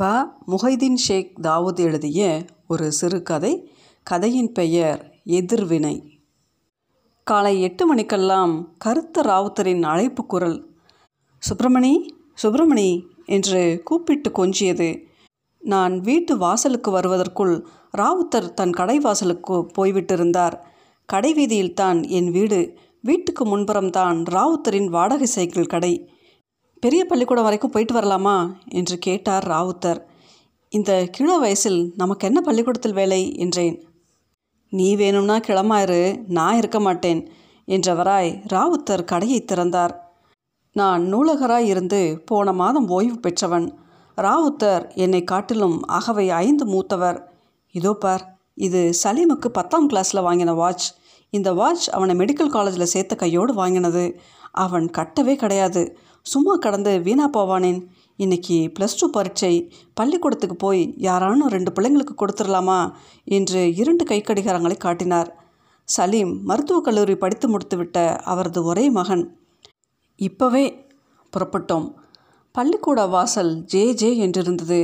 ப முஹைதீன் ஷேக் தாவூத் எழுதிய ஒரு சிறுகதை கதையின் பெயர் எதிர்வினை. காலை எட்டு மணிக்கெல்லாம் கருத்த ராவுத்தரின் அழைப்பு குரல். சுப்பிரமணி சுப்பிரமணி என்று கூப்பிட்டு கொஞ்சியது. நான் வீட்டு வாசலுக்கு வருவதற்குள் ராவுத்தர் தன் கடை வாசலுக்கு போய்விட்டிருந்தார். கடை வீதியில்தான் என் வீடு. வீட்டுக்கு முன்புறம்தான் ராவுத்தரின் வாடகை சைக்கிள் கடை. பெரிய பள்ளிக்கூடம் வரைக்கும் போயிட்டு வரலாமா? என்று கேட்டார் ராவுத்தர். இந்த கிழ வயசில் நமக்கு என்ன பள்ளிக்கூடத்தில் வேலை? என்றேன். நீ வேணும்னா கிளமாயிரு நான் இருக்க மாட்டேன் என்றவராய் ராவுத்தர் கடையை திறந்தார். நான் நூலகராய் இருந்து போன மாதம் ஓய்வு பெற்றவன். ராவுத்தர் என்னை காட்டிலும் அகவை ஐந்து மூத்தவர். இதோ பார் இது சலீமுக்கு பத்தாம் கிளாஸில் வாங்கின வாட்ச் இந்த வாட்ச் அவனை மெடிக்கல் காலேஜில் சேர்த்த கையோடு வாங்கினது. அவன் கட்டவே கிடையாது. சும்மா கடந்து வீணா போவானேன். இன்னைக்கு ப்ளஸ் டூ பரீட்சை. பள்ளிக்கூடத்துக்கு போய் யாரானும் ரெண்டு பிள்ளைங்களுக்கு கொடுத்துடலாமா? என்று இரண்டு கைக்கடிகாரங்களை காட்டினார். சலீம் மருத்துவக் கல்லூரி படித்து முடித்துவிட்ட அவரது ஒரே மகன். இப்போவே புறப்பட்டோம். பள்ளிக்கூட வாசல் ஜே ஜே என்றிருந்தது.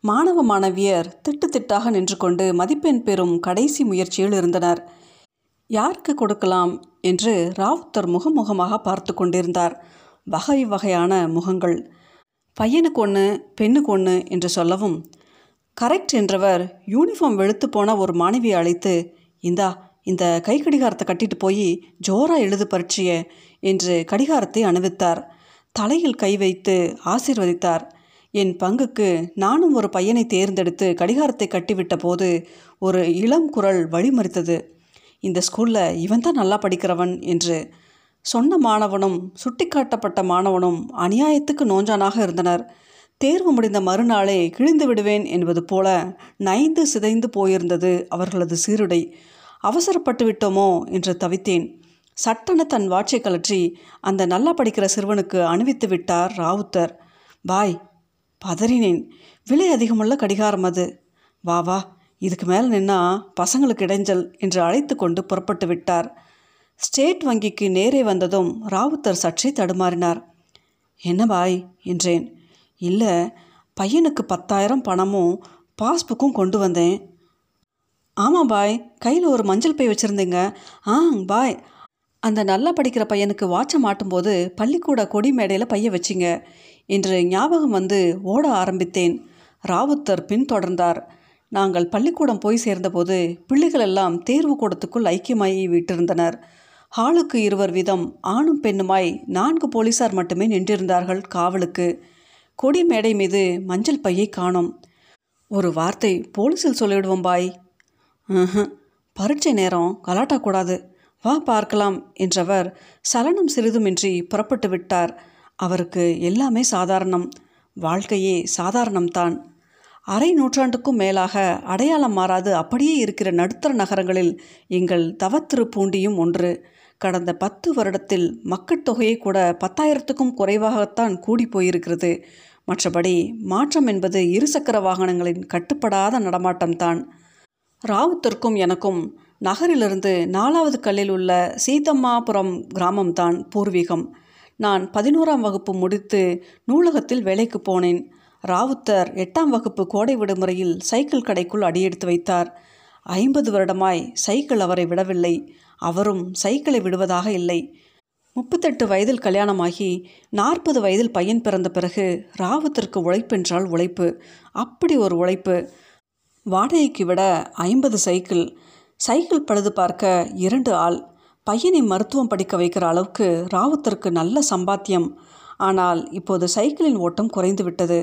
மாணவ மாணவியர் திட்டு திட்டாக நின்று கொண்டு மதிப்பெண் பெறும் கடைசி முயற்சியில் இருந்தனர். யாருக்கு கொடுக்கலாம் என்று ராவுத்தர் முகமுகமாக பார்த்து கொண்டிருந்தார். வகை வகையான முகங்கள். பையனுக்கு ஒன்று பெண்ணுக்கு ஒன்று என்று சொல்லவும் கரெக்ட் என்றவர் யூனிஃபார்ம் வெளுத்து போன ஒரு மாணவியை அழைத்து இந்தா இந்த கை கடிகாரத்தை கட்டிட்டு போய் ஜோரா எழுது பரீட்சைய என்று கடிகாரத்தை அணிவித்தார். தலையில் கை வைத்து ஆசீர்வதித்தார். என் பங்குக்கு நானும் ஒரு பையனை தேர்ந்தெடுத்து கடிகாரத்தை கட்டிவிட்ட போது ஒரு இளம் குரல் வழிமறித்தது. இந்த ஸ்கூலில் இவன் தான் நல்லா படிக்கிறவன் என்று சொன்ன மாணவனும் சுட்டிக்காட்டப்பட்ட மாணவனும் அநியாயத்துக்கு நோஞ்சானாக இருந்தனர். தேர்வு முடிந்த மறுநாளே கிழிந்து விடுவேன் என்பது போல நைந்து சிதைந்து போயிருந்தது அவர்களது சீருடை. அவசரப்பட்டு விட்டோமோ என்று தவித்தேன். சட்டென தன் வாட்சை கலற்றி அந்த நல்லா படிக்கிற சிறுவனுக்கு அணிவித்து விட்டார் ராவுத்தர். பாய் பதறினேன். விலை அதிகமுள்ள கடிகாரம் அது. வா வா இதுக்கு மேலே நின்னா பசங்களுக்கு இடைஞ்சல் என்று அழைத்து கொண்டு புறப்பட்டு விட்டார். ஸ்டேட் வங்கிக்கு நேரே வந்ததும் ராவுத்தர் சற்றே தடுமாறினார். என்ன பாய்? என்றேன். இல்லை பையனுக்கு பத்தாயிரம் பணமும் பாஸ்புக்கும் கொண்டு வந்தேன். ஆமாம் பாய் கையில் ஒரு மஞ்சள் பை வச்சுருந்தீங்க. ஆ பாய். அந்த நல்லா படிக்கிற பையனுக்கு வாட்சை மாட்டும்போது பள்ளிக்கூட கொடி மேடையில் பைய வச்சிங்க என்று ஞாபகம் வந்து ஓட ஆரம்பித்தேன். ராவுத்தர் பின்தொடர்ந்தார். நாங்கள் பள்ளிக்கூடம் போய் சேர்ந்தபோது பிள்ளைகள் எல்லாம் தேர்வு கூடத்துக்குள் ஐக்கியமாகி விட்டிருந்தனர். ஹாலுக்கு இருவர் வீதம் ஆணும் பெண்ணுமாய் நான்கு போலீசார் மட்டுமே நின்றிருந்தார்கள் காவலுக்கு. கொடி மேடை மீது மஞ்சள் பையை காணோம். ஒரு வார்த்தை போலீஸில் சொல்லிவிடுவோம் பாய். பரீட்சை நேரம் கலாட்டா கூடாது. வா பார்க்கலாம் என்றவர் சலனம் சிறிதுமின்றி புறப்பட்டு விட்டார். அவருக்கு எல்லாமே சாதாரணம். வாழ்க்கையே சாதாரணம்தான். அரை நூற்றாண்டுக்கும் மேலாக அடையாளம் மாறாது அப்படியே இருக்கிற நடுத்தர நகரங்களில் எங்கள் தவத்திரு பூண்டியும் ஒன்று. கடந்த பத்து வருடத்தில் மக்கட்தொகையை கூட பத்தாயிரத்துக்கும் குறைவாகத்தான் கூடி போயிருக்கிறது. மற்றபடி மாற்றம் என்பது இருசக்கர வாகனங்களின் கட்டுப்படாத நடமாட்டம்தான். ராவுத்திற்கும் எனக்கும் நகரிலிருந்து நாலாவது கல்லில் உள்ள சீதம்மாபுரம் கிராமம்தான் பூர்வீகம். நான் பதினோராம் வகுப்பு முடித்து நூலகத்தில் வேலைக்கு போனேன். ராவுத்தர் எட்டாம் வகுப்பு கோடை விடுமுறையில் சைக்கிள் கடைக்குள் அடியெடுத்து வைத்தார். ஐம்பது வருடமாய் சைக்கிள் அவரை விடவில்லை. அவரும் சைக்கிளை விடுவதாக இல்லை. முப்பத்தெட்டு வயதில் கல்யாணமாகி நாற்பது வயதில் பையன் பிறந்த பிறகு ராவுத்திற்கு உழைப்பென்றால் உழைப்பு. அப்படி ஒரு உழைப்பு. வாடகைக்கு விட ஐம்பது சைக்கிள். சைக்கிள் பழுது பார்க்க இரண்டு ஆள். பையனை மருத்துவம் படிக்க வைக்கிற அளவுக்கு ராவுத்தருக்கு நல்ல சம்பாத்தியம். ஆனால் இப்போது சைக்கிளின் ஓட்டம் குறைந்து விட்டது.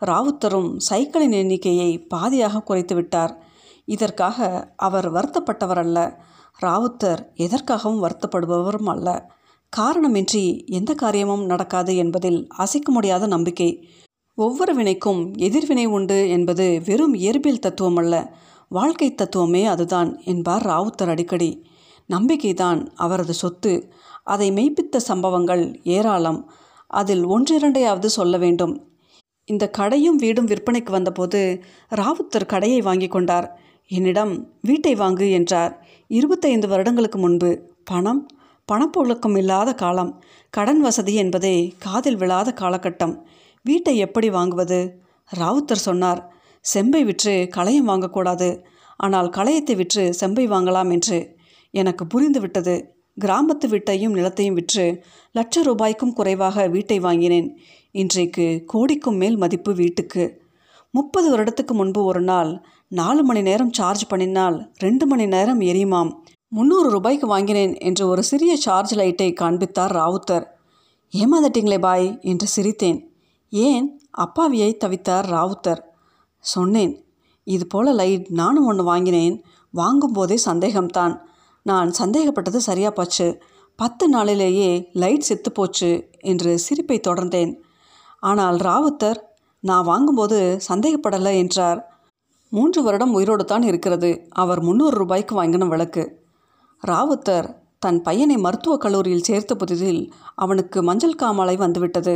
ராவுத்தரும் சைக்கிளின் எண்ணிக்கையை பாதியாக குறைத்து விட்டார். இதற்காக அவர் வருத்தப்பட்டவர் அல்ல ராவுத்தர் எதற்காகவும் வருத்தப்படுபவரும் அல்ல. காரணமின்றி எந்த காரியமும் நடக்காது என்பதில் அசைக்க முடியாத நம்பிக்கை. ஒவ்வொரு வினைக்கும் எதிர்வினை உண்டு என்பது வெறும் இயற்பியல் தத்துவம் அல்ல வாழ்க்கை தத்துவமே அதுதான் என்பார் ராவுத்தர் அடிக்கடி. நம்பிக்கைதான் அவரது சொத்து. அதை மெய்ப்பித்த சம்பவங்கள் ஏராளம். அதில் ஒன்றிரண்டையாவது சொல்ல வேண்டும். இந்த கடையும் வீடும் விற்பனைக்கு வந்தபோது ராவுத்தர் கடையை வாங்கி கொண்டார். என்னிடம் வீட்டை வாங்கு என்றார். இருபத்தைந்து வருடங்களுக்கு முன்பு. பணம்? பணப்புழக்கம் இல்லாத காலம். கடன் வசதி என்பதே காதில் விழாத காலகட்டம். வீட்டை எப்படி வாங்குவது? ராவுத்தர் சொன்னார். செம்பை விற்று களையம் வாங்கக்கூடாது. ஆனால் களையத்தை விற்று செம்பை வாங்கலாம் என்று. எனக்கு புரிந்துவிட்டது. கிராமத்து வீட்டையும் நிலத்தையும் விற்று லட்ச ரூபாய்க்கும் குறைவாக வீட்டை வாங்கினேன். இன்றைக்கு கோடிக்கும் மேல் மதிப்பு வீட்டுக்கு. முப்பது வருடத்துக்கு முன்பு ஒரு நாள் நாலு மணி நேரம் சார்ஜ் பண்ணினால் ரெண்டு மணி நேரம் எரியுமாம். முந்நூறு ரூபாய்க்கு வாங்கினேன் என்று ஒரு சிறிய சார்ஜ் லைட்டை காண்பித்தார் ராவுத்தர். ஏமாந்துட்டீங்களே பாய் என்று சிரித்தேன். ஏன்? அப்பாவியை தவித்தார் ராவுத்தர். சொன்னேன் இதுபோல லைட் நானும் ஒன்று வாங்கினேன். வாங்கும்போதே சந்தேகம்தான். நான் சந்தேகப்பட்டது சரியா போச்சு. பத்து நாளிலேயே லைட் செத்து போச்சு என்று சிரிப்பை தொடர்ந்தேன். ஆனால் ராவுத்தர் நான் வாங்கும்போது சந்தேகப்படலை என்றார். மூன்று வருடம் உயிரோடு தான் இருக்கிறது. அவர் முந்நூறு ரூபாய்க்கு வாங்கின விளக்கு. ராவுத்தர் தன் பையனை மருத்துவக் கல்லூரியில் சேர்த்த புதிதில் அவனுக்கு மஞ்சள் காமாலை வந்துவிட்டது.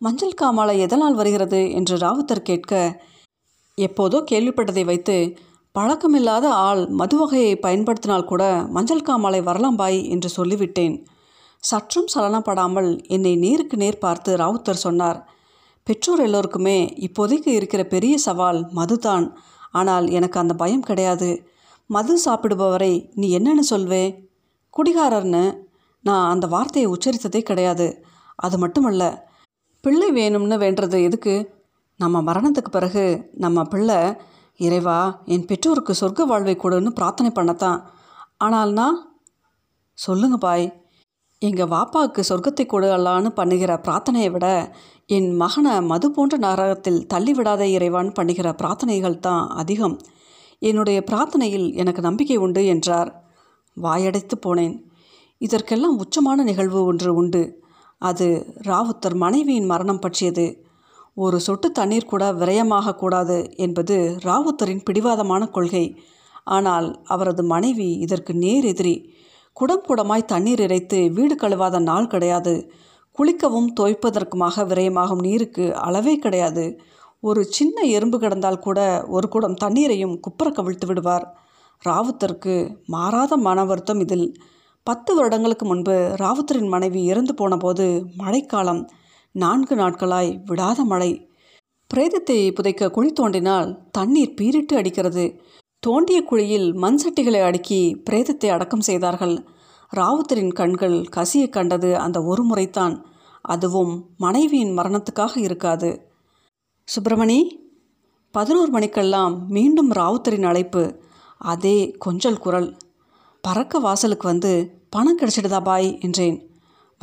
மஞ்சள் காமாலை எதனால் வருகிறது என்று ராவுத்தர் கேட்க எப்போதோ கேள்விப்பட்டதை வைத்து பழக்கமில்லாத ஆள் மது வகையை பயன்படுத்தினால் கூட மஞ்சள் காமாலை வரலாம் பாய் என்று சொல்லிவிட்டேன். சற்றும் சலனப்படாமல் என்னை நேருக்கு நேர் பார்த்து ராவுத்தர் சொன்னார் பெற்றோர் எல்லோருக்குமே இப்போதைக்கு இருக்கிற பெரிய சவால் மதுதான். ஆனால் எனக்கு அந்த பயம் கிடையாது. மது சாப்பிடுபவரை நீ என்னன்னு சொல்வே? குடிகாரர்னு? நான் அந்த வார்த்தையை உச்சரித்ததே கிடையாது. அது மட்டுமல்ல பிள்ளை வேணும்னு வேண்டுறது எதுக்கு? நம்ம மரணத்துக்கு பிறகு நம்ம பிள்ளை இறைவா என் பெற்றோருக்கு சொர்க்க வாழ்வை கொடுன்னு பிரார்த்தனை பண்ணத்தான். ஆனால் நான் சொல்லுங்க பாய் எங்கள் வாப்பாவுக்கு சொர்க்கத்தை கொடுக்கலான்னு பண்ணுகிற பிரார்த்தனையை விட என் மகனை மது போன்ற நரகத்தில் தள்ளிவிடாத இறைவான் பண்ணுகிற பிரார்த்தனைகள் தான் அதிகம். என்னுடைய பிரார்த்தனையில் எனக்கு நம்பிக்கை உண்டு என்றார். வாயடைத்து போனேன். இதற்கெல்லாம் உச்சமான நிகழ்வு ஒன்று உண்டு. அது ராவுத்தர் மனைவியின் மரணம் பற்றியது. ஒரு சொட்டு தண்ணீர் கூட விரயமாகக்கூடாது என்பது ராவுத்தரின் பிடிவாதமான கொள்கை. ஆனால் அவரது மனைவி இதற்கு நேர் எதிரி. குடம் குடமாய் தண்ணீர் இறைத்து வீடு கழுவாத நாள் கிடையாது. குளிக்கவும் துவைப்பதற்குமாக விரயமாகும் நீருக்கு அளவே கிடையாது. ஒரு சின்ன எறும்பு கிடந்தால் கூட ஒரு குடம் தண்ணீரையும் குப்புற கவிழ்த்து விடுவார். ராவுத்தருக்கு மாறாத மன வருத்தம் இதில். பத்து வருடங்களுக்கு முன்பு ராவுத்தரின் மனைவி இறந்து போனபோது மழைக்காலம். நான்கு நாட்களாய் விடாத மழை. பிரேதத்தை புதைக்க குழி தோண்டினால் தண்ணீர் பீரிட்டு அடிக்கிறது. தோண்டிய குழியில் மண் சட்டிகளை அடுக்கி பிரேதத்தை அடக்கம் செய்தார்கள். ராவுத்தரின் கண்கள் கசிய கண்டது அந்த ஒரு முறைத்தான் அதுவும் மனைவியின் மரணத்துக்காக இருக்காது. சுப்பிரமணி பதினோரு மணிக்கெல்லாம் மீண்டும் ராவுத்தரின் அழைப்பு. அதே கொஞ்சல் குரல். பறக்க வாசலுக்கு வந்து பணம் கிடைச்சிடுதா பாய் என்றேன்.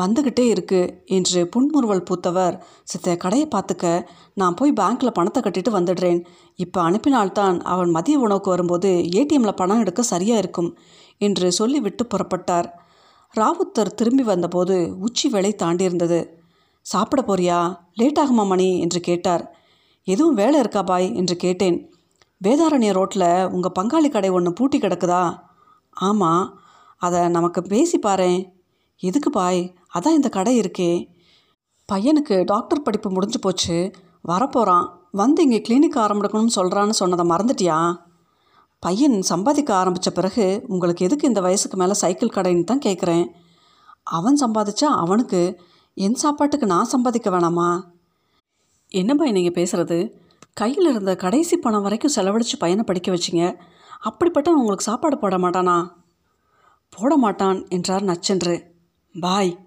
வந்துக்கிட்டே இருக்கு என்று புன்முறுவல் பூத்தவர் சித்த கடையை பார்த்துக்க. நான் போய் பேங்க்கில் பணத்தை கட்டிட்டு வந்துடுறேன். இப்போ அனுப்பினால்தான் அவன் மதிய உணவுக்கு வரும்போது ஏடிஎம்மில் பணம் எடுக்க சரியாக இருக்கும் என்று சொல்லிவிட்டு புறப்பட்டார். ராவுத்தர் திரும்பி வந்தபோது உச்சி வேலை தாண்டியிருந்தது. சாப்பிட போறியா? லேட் ஆகுமா மணி? என்று கேட்டார். எதுவும் வேலை இருக்கா பாய்? என்று கேட்டேன். வேதாரண்ய ரோட்டில் உங்கள் பங்காளி கடை ஒன்று பூட்டி கிடக்குதா? ஆமாம் அதை நமக்கு பேசி பாரேன். எதுக்கு பாய்? அதான் இந்த கடை இருக்கே. பையனுக்கு டாக்டர் படிப்பு முடிஞ்சு போச்சு. வரப்போகிறான் வந்து இங்கே கிளினிக் ஆரம்பிக்கணும்னு சொல்கிறான்னு சொன்னதை மறந்துட்டியா? பையன் சம்பாதிக்க ஆரம்பித்த பிறகு உங்களுக்கு எதுக்கு இந்த வயசுக்கு மேலே சைக்கிள் கடைன்னு தான் கேட்குறேன். அவன் சம்பாதிச்சா அவனுக்கு. என் சாப்பாட்டுக்கு நான் சம்பாதிக்க வேணாமா? என்ன பாய் நீங்கள் பேசுகிறது கையில் இருந்த கடைசி பணம் வரைக்கும் செலவழித்து பையனை படிக்க வச்சிங்க. அப்படிப்பட்ட உங்களுக்கு சாப்பாடு போட மாட்டானா? போட மாட்டான் என்றார் நச்சென்று. பாய்.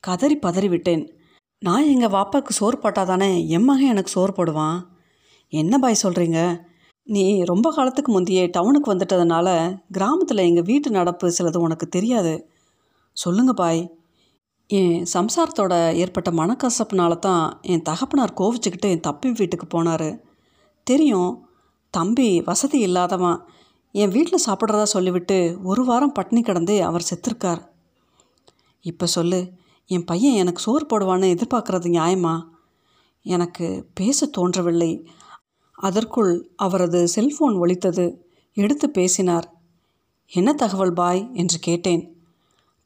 கதறி பதறிவிட்டேன். நான் எங்கள் வாப்பாவுக்கு சோறு போட்டாதானே என் மகன் எனக்கு சோறு போடுவான்? என்ன பாய் சொல்கிறீங்க நீ ரொம்ப காலத்துக்கு முந்தையே டவுனுக்கு வந்துட்டதுனால கிராமத்தில் எங்கள் வீட்டு நடப்பு சிலது உனக்கு தெரியாது. சொல்லுங்க பாய். என் சம்சாரத்தோட ஏற்பட்ட மனக்கசப்புனால தான் என் தகப்பனார் கோவிச்சுக்கிட்டு என் தப்பி வீட்டுக்கு போனார். தெரியும் தம்பி வசதி இல்லாதவன். என் வீட்டில் சாப்பிட்றதா சொல்லிவிட்டு ஒரு வாரம் பட்டினி கிடந்து அவர் செத்துருக்கார். இப்போ சொல்லு. என் பையன் எனக்கு சோறு போடுவான்னு எதிர்பார்க்கறது நியாயமா? எனக்கு பேச தோன்றவில்லை. அதற்குள் அவரது செல்போன் ஒலித்தது. எடுத்து பேசினார். என்ன தகவல் பாய்? என்று கேட்டேன்.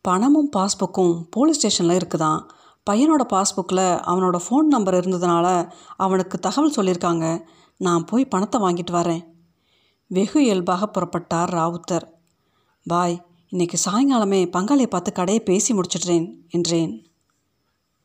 பணமும் பாஸ்புக்கும் போலீஸ் ஸ்டேஷனில் இருக்குதான் பையனோட பாஸ்புக்கில் அவனோட ஃபோன் நம்பர் இருந்ததுனால அவனுக்கு தகவல் சொல்லியிருக்காங்க. நான் போய் பணத்தை வாங்கிட்டு வரேன். வெகு இயல்பாக புறப்பட்டார் ராவுத்தர். பாய் இன்னைக்கு சாயங்காலமே பங்காளியை பார்த்து கடையை பேசி முடிச்சிடுறேன் என்றேன்.